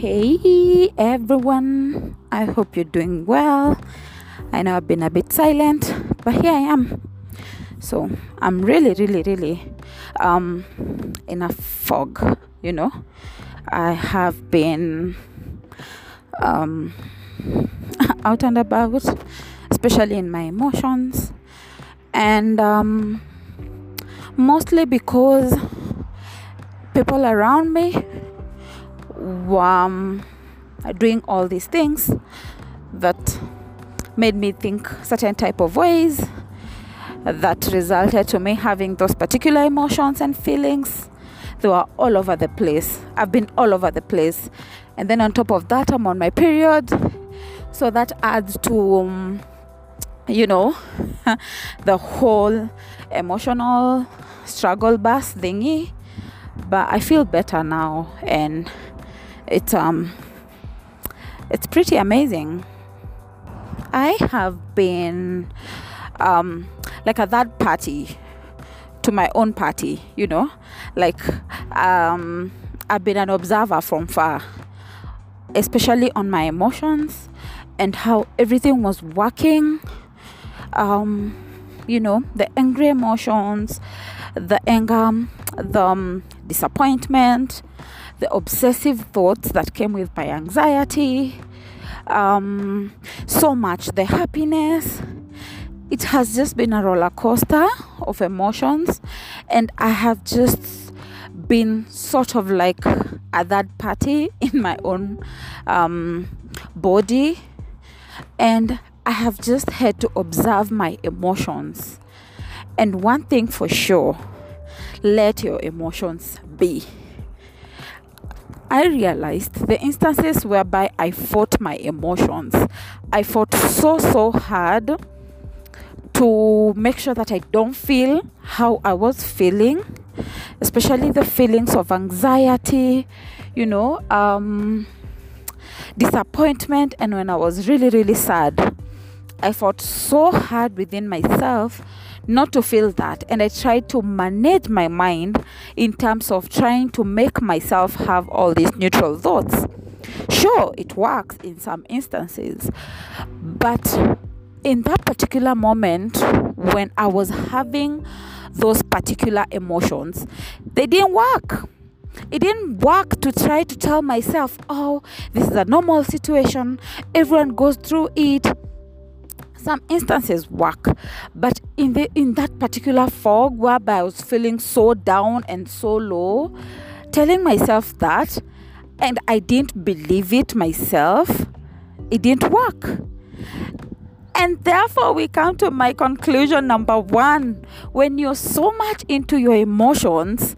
Hey everyone, I hope you're doing well. I know I've been a bit silent, but here I am. So I'm really, really, really um, in a fog, you know. I have been um, out and about, especially in my emotions, and um, mostly because people around me um, doing all these things that made me think certain type of ways that resulted to me having those particular emotions and feelings. They were all over the place. I've been all over the place. And then on top of that i'm on my period. So that adds to um, you know the whole emotional struggle bus thingy. But i feel better now and it's um it's pretty amazing. I have been um like a third party to my own party you know? Like um i've been an observer from far especially on my emotions and how everything was working. Um you know the angry emotions the anger the um, disappointment the obsessive thoughts that came with my anxiety, um, so much the happiness. It has just been a roller coaster of emotions, and I have just been sort of like a third party in my own um, body, and I have just had to observe my emotions. And one thing for sure let your emotions be I realized the instances whereby I fought my emotions. I fought so, so hard to make sure that I don't feel how I was feeling, especially the feelings of anxiety, you know, um, disappointment, and when I was really, really sad. I fought so hard within myself not to feel that. And i tried to manage my mind in terms of trying to make myself have all these neutral thoughts. Sure it works in some instances but in that particular moment when i was having those particular emotions they didn't work. It didn't work to try to tell myself oh this is a normal situation. Everyone goes through it some instances work but in the in that particular fog whereby i was feeling so down and so low telling myself that and i didn't believe it myself it didn't work. And therefore we come to my conclusion number one. When you're so much into your emotions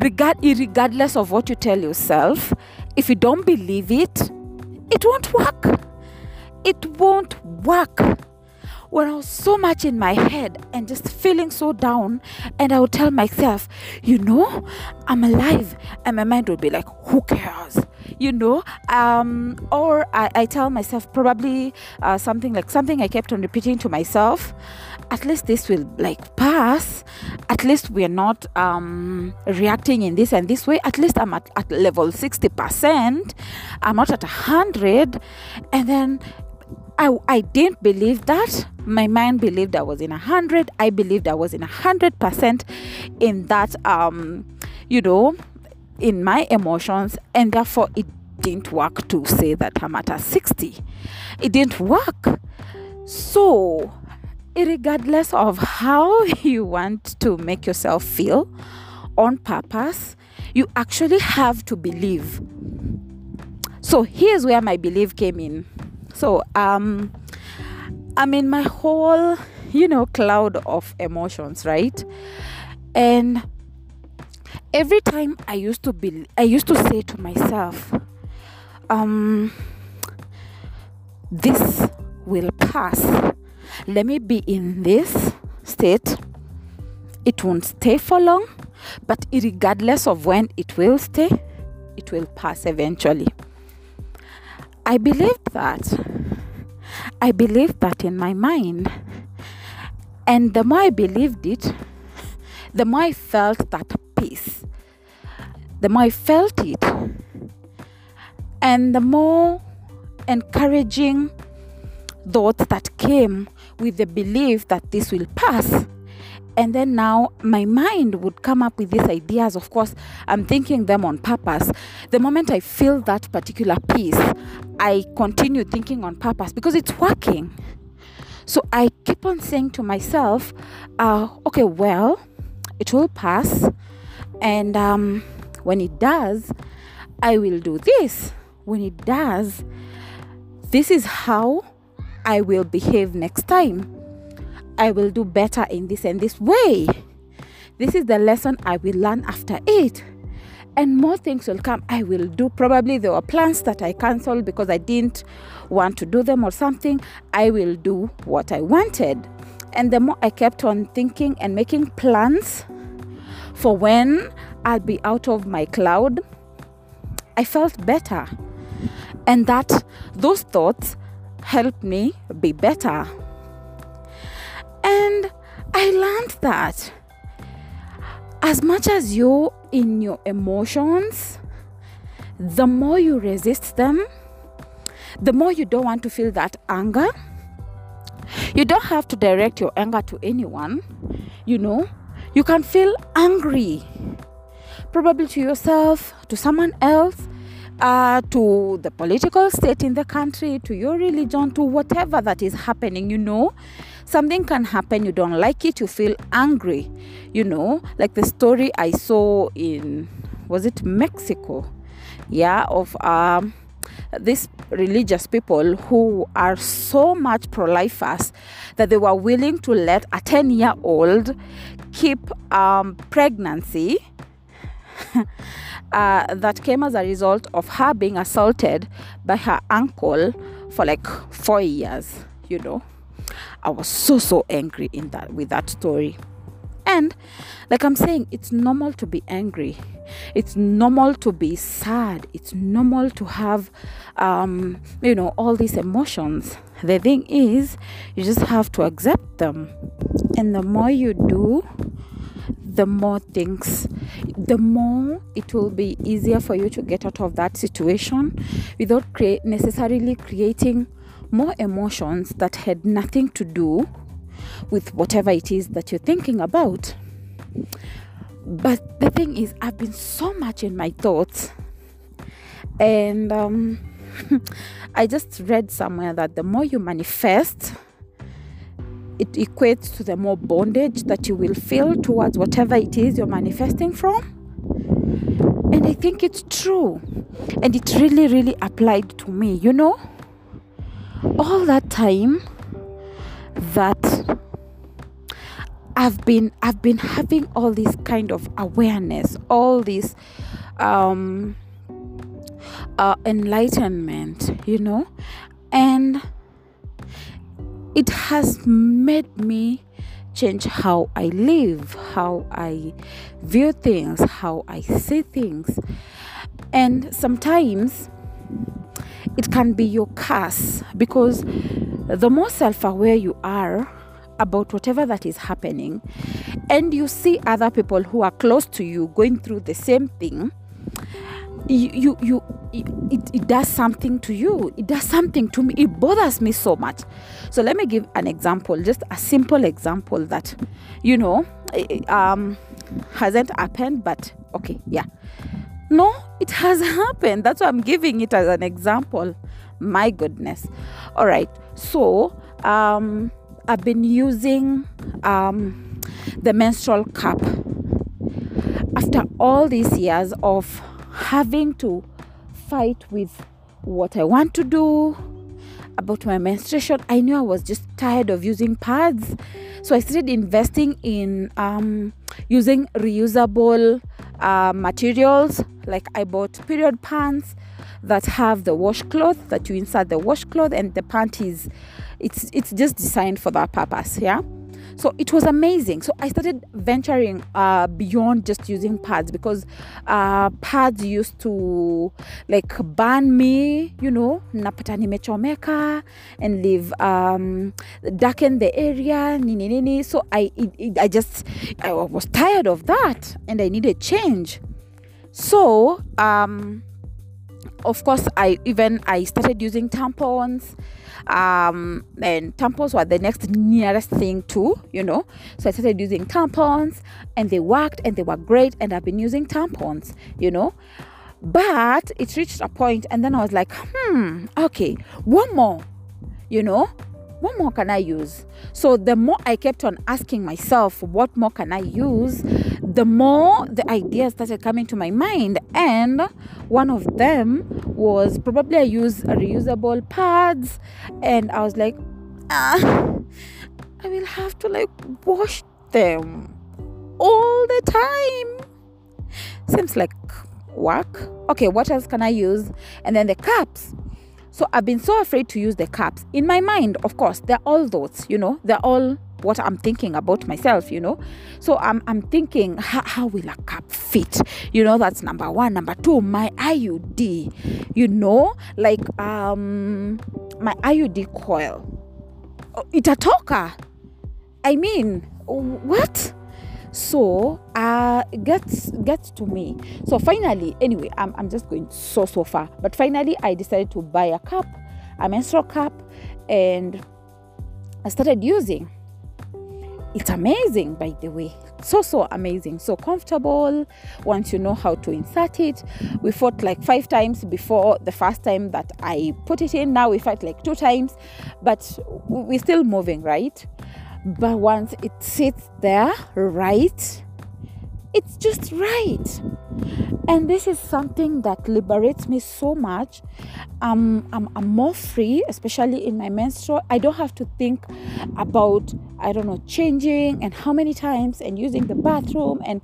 regard regardless of what you tell yourself if you don't believe it it won't work. It won't work when I was so much in my head and just feeling so down, and I would tell myself, you know, I'm alive, and my mind would be like, who cares? You know, um, or I, I tell myself probably uh, something like something I kept on repeating to myself. At least this will like pass. At least we're not um, reacting in this and this way. At least I'm at, at level 60%. I'm not at 100. And then I, I didn't believe that. My mind believed I was in a hundred. I believed I was in a hundred percent in that um, you know, in my emotions, and therefore it didn't work to say that I'm at a 60. It didn't work. So, regardless of how you want to make yourself feel on purpose, you actually have to believe. So, here's where my belief came in so um i'm in my whole you know cloud of emotions right? And every time i used to be i used to say to myself um this will pass. Let me be in this state. It won't stay for long but regardless of when it will stay it will pass eventually I believed that. I believed that in my mind. And the more I believed it, the more I felt that peace. The more I felt it. and the more encouraging thoughts that came with the belief that this will pass and then now my mind would come up with these ideas. Of course i'm thinking them on purpose. The moment i feel that particular peace i continue thinking on purpose because it's working. So i keep on saying to myself uh, okay well it will pass. And um, when it does i will do this. When it does this is how i will behave next time I will do better in this and this way. This is the lesson I will learn after it. And more things will come. I will do. Probably there were plans that I cancelled because I didn't want to do them or something. I will do what I wanted. And the more I kept on thinking and making plans for when I'll be out of my cloud, I felt better. And that those thoughts helped me be better. I learned that as much as you're in your emotions, the more you resist them, the more you don't want to feel that anger. You don't have to direct your anger to anyone, you know. You can feel angry, probably to yourself, to someone else, uh, to the political state in the country, to your religion, to whatever that is happening, you know something can happen you don't like it you feel angry. You know like the story i saw in was it mexico? Yeah of um these religious people who are so much pro-lifers that they were willing to let a 10 year old keep um, pregnancy uh, that came as a result of her being assaulted by her uncle for like four years you know I was so so angry in that with that story. And like I'm saying, it's normal to be angry. It's normal to be sad. It's normal to have, um, you know, all these emotions. The thing is, you just have to accept them. And the more you do, the more things, the more it will be easier for you to get out of that situation without necessarily creating more emotions that had nothing to do with whatever it is that you're thinking about. But the thing is, I've been so much in my thoughts, and um, I just read somewhere that the more you manifest, it equates to the more bondage that you will feel towards whatever it is you're manifesting from. And I think it's true. And it really, really applied to me, you know? All that time that I've been I've been having all this kind of awareness, all this um, uh, enlightenment, you know, and it has made me change how I live, how I view things, how I see things, and sometimes it can be your curse because the more self aware you are about whatever that is happening, and you see other people who are close to you going through the same thing, you, you, you it, it does something to you. It does something to me. It bothers me so much. So let me give an example, just a simple example that, you know, um, hasn't happened, but okay, yeah. No, it has happened. That's why I'm giving it as an example. My goodness. All right. So, um, I've been using um, the menstrual cup after all these years of having to fight with what I want to do about my menstruation. I knew I was just tired of using pads. So I started investing in um, using reusable uh, materials like i bought period pants that have the washcloth that you insert the washcloth and the panties it's it's just designed for that purpose yeah? So it was amazing. So i started venturing uh, beyond just using pads because uh, pads used to like burn me you know? Napata nimechomeka and leave um, darken the area nini nini so i it, it, i just i was tired of that and i needed change so um of course i even i started using tampons um and tampons were the next nearest thing to you know. So i started using tampons and they worked and they were great and i've been using tampons you know. But it reached a point and then i was like hmm okay one more you know what more can I use? So the more I kept on asking myself, what more can I use? The more the ideas started coming to my mind. And one of them was probably I use reusable pads. And I was like, ah, I will have to like wash them all the time. Seems like work. Okay, what else can I use? And then the cups so I've been so afraid to use the cups. In my mind, of course, they're all thoughts, you know, they're all what I'm thinking about myself, you know. So I'm, I'm thinking, how, will a cup fit? You know, that's number one. Number two, my IUD, you know, like um my IUD coil. Oh, it's a talker. I mean, what? So uh gets gets to me. So finally anyway I'm, I'm just going so so far. But finally i decided to buy a cup a menstrual cup and i started using. It's amazing by the way. So so amazing. So comfortable. Once you know how to insert it. We fought like five times before the first time that i put it in. Now we fight like two times. But we're still moving right but once it sits there right, it's just right. And this is something that liberates me so much. Um, I'm, I'm more free, especially in my menstrual. I don't have to think about, I don't know, changing and how many times and using the bathroom and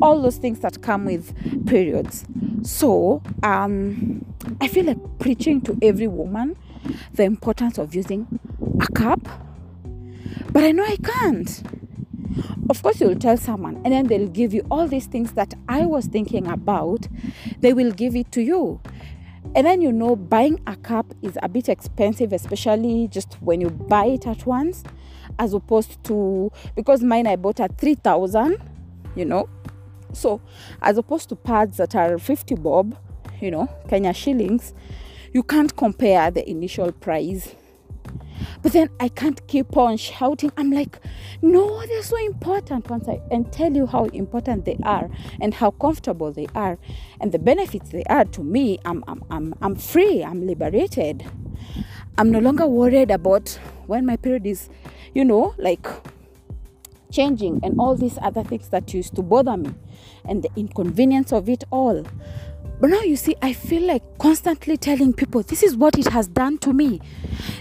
all those things that come with periods. So um, I feel like preaching to every woman the importance of using a cup but I know I can't. Of course, you'll tell someone, and then they'll give you all these things that I was thinking about. They will give it to you. And then you know, buying a cup is a bit expensive, especially just when you buy it at once, as opposed to because mine I bought at 3000, you know. So, as opposed to pads that are 50 bob, you know, Kenya shillings, you can't compare the initial price but then I can't keep on shouting. I'm like, no, they're so important once I and tell you how important they are and how comfortable they are and the benefits they are to me. I'm I'm I'm, I'm free, I'm liberated. I'm no longer worried about when my period is, you know, like changing and all these other things that used to bother me and the inconvenience of it all. But now you see, I feel like constantly telling people, this is what it has done to me.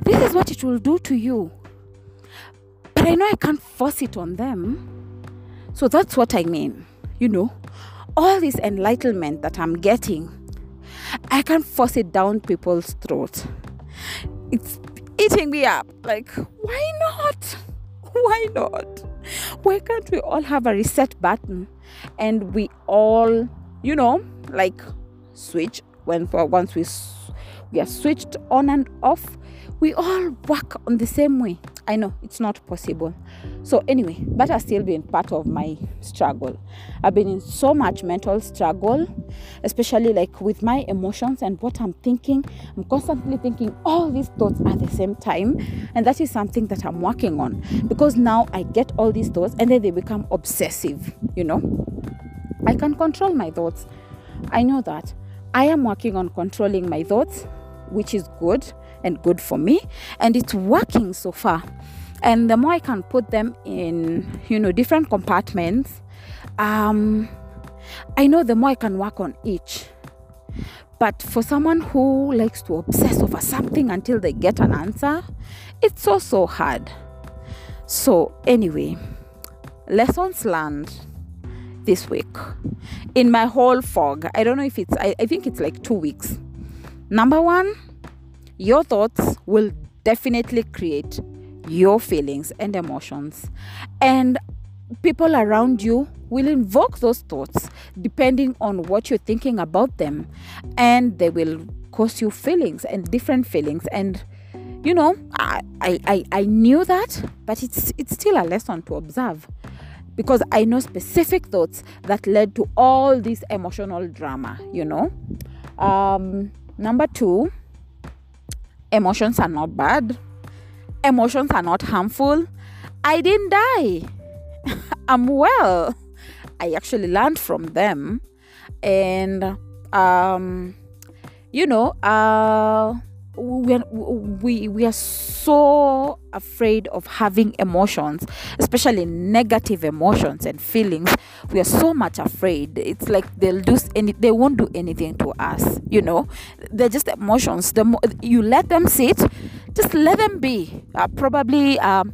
This is what it will do to you. But I know I can't force it on them. So that's what I mean. You know, all this enlightenment that I'm getting, I can't force it down people's throats. It's eating me up. Like, why not? Why not? Why can't we all have a reset button and we all, you know, like switch when for once we we are switched on and off we all work on the same way. I know it's not possible. So anyway that has still been part of my struggle. I've been in so much mental struggle especially like with my emotions and what i'm thinking. I'm constantly thinking all these thoughts at the same time and that is something that i'm working on. Because now i get all these thoughts and then they become obsessive you know? I can control my thoughts. I know that I am working on controlling my thoughts, which is good and good for me, and it's working so far. And the more I can put them in, you know, different compartments, um, I know the more I can work on each. But for someone who likes to obsess over something until they get an answer, it's also hard. So, anyway, lessons learned this week in my whole fog. I don't know if it's, I, I think it's like two weeks. Number one, your thoughts will definitely create your feelings and emotions. And people around you will invoke those thoughts depending on what you're thinking about them. And they will cause you feelings and different feelings. And you know, I, I, I knew that, but it's it's still a lesson to observe because I know specific thoughts that led to all this emotional drama, you know. Um, number two emotions are not bad. Emotions are not harmful. I didn't die. I'm well. I actually learned from them. And um you know uh we, we we are so afraid of having emotions especially negative emotions and feelings. We are so much afraid. It's like they'll do any they won't do anything to us you know? They're just emotions. The mo- you let them sit just let them be. Uh, probably um,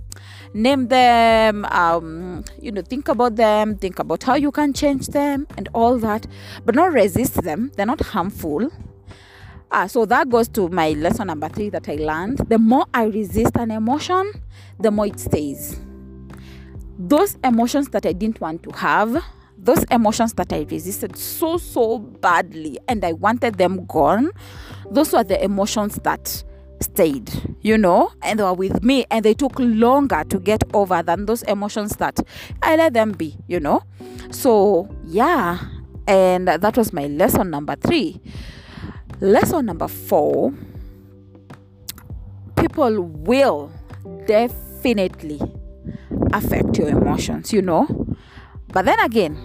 name them um, you know think about them think about how you can change them and all that but not resist them. They're not harmful Ah, so that goes to my lesson number three that I learned. The more I resist an emotion, the more it stays. Those emotions that I didn't want to have, those emotions that I resisted so, so badly and I wanted them gone, those were the emotions that stayed, you know, and they were with me and they took longer to get over than those emotions that I let them be, you know. So, yeah, and that was my lesson number three. Lesson number four people will definitely affect your emotions, you know. But then again,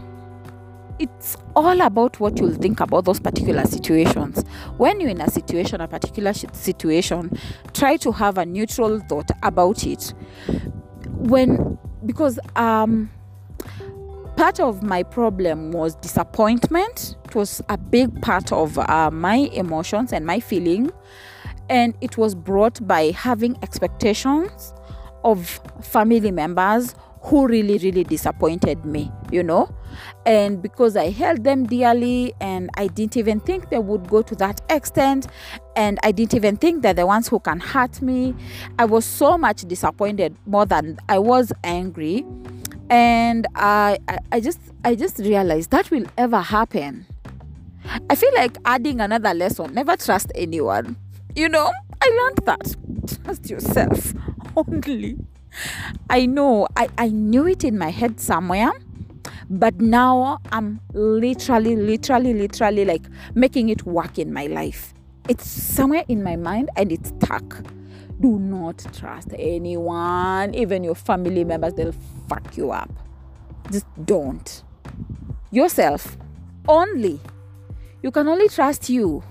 it's all about what you'll think about those particular situations. When you're in a situation, a particular situation, try to have a neutral thought about it. When, because, um, part of my problem was disappointment. It was a big part of uh, my emotions and my feeling. And it was brought by having expectations of family members who really, really disappointed me, you know. And because I held them dearly and I didn't even think they would go to that extent, and I didn't even think they're the ones who can hurt me, I was so much disappointed more than I was angry and I, I, I just I just realized that will ever happen. I feel like adding another lesson. Never trust anyone. You know, I learned that. Trust yourself only. I know I, I knew it in my head somewhere, but now I'm literally, literally, literally like making it work in my life. It's somewhere in my mind and it's stuck do not trust anyone, even your family members, they'll fuck you up. Just don't. Yourself only. You can only trust you.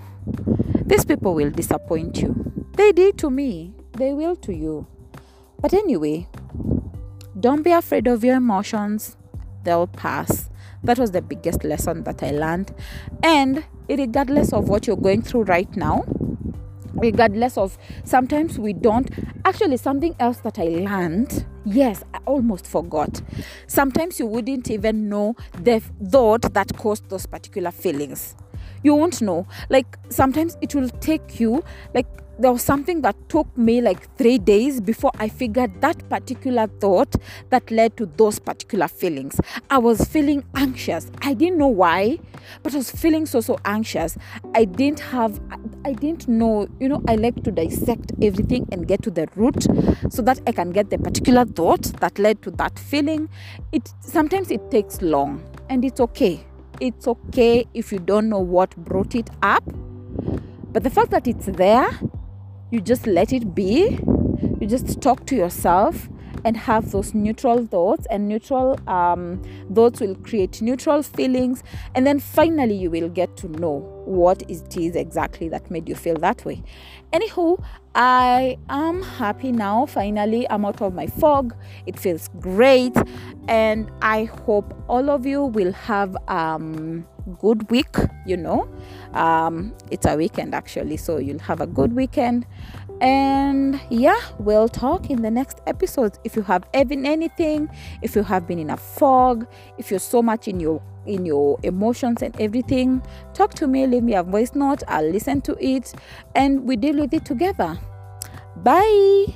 These people will disappoint you. They did to me, they will to you. But anyway, don't be afraid of your emotions, they'll pass. That was the biggest lesson that I learned. And regardless of what you're going through right now, regardless of sometimes we don't actually something else that i learned yes i almost forgot sometimes you wouldn't even know the thought that caused those particular feelings you won't know like sometimes it will take you like there was something that took me like three days before I figured that particular thought that led to those particular feelings. I was feeling anxious. I didn't know why, but I was feeling so, so anxious. I didn't have, I didn't know, you know, I like to dissect everything and get to the root so that I can get the particular thought that led to that feeling. It sometimes it takes long and it's okay. It's okay if you don't know what brought it up. But the fact that it's there you just let it be. You just talk to yourself and have those neutral thoughts and neutral um, thoughts will create neutral feelings and then finally you will get to know what it is exactly that made you feel that way. Anywho i am happy now. Finally i'm out of my fog. It feels great. And i hope all of you will have um good week you know. Um it's a weekend actually so you'll have a good weekend and yeah we'll talk in the next episode. If you have even anything if you have been in a fog if you're so much in your in your emotions and everything talk to me leave me a voice note i'll listen to it and we deal with it together. Bye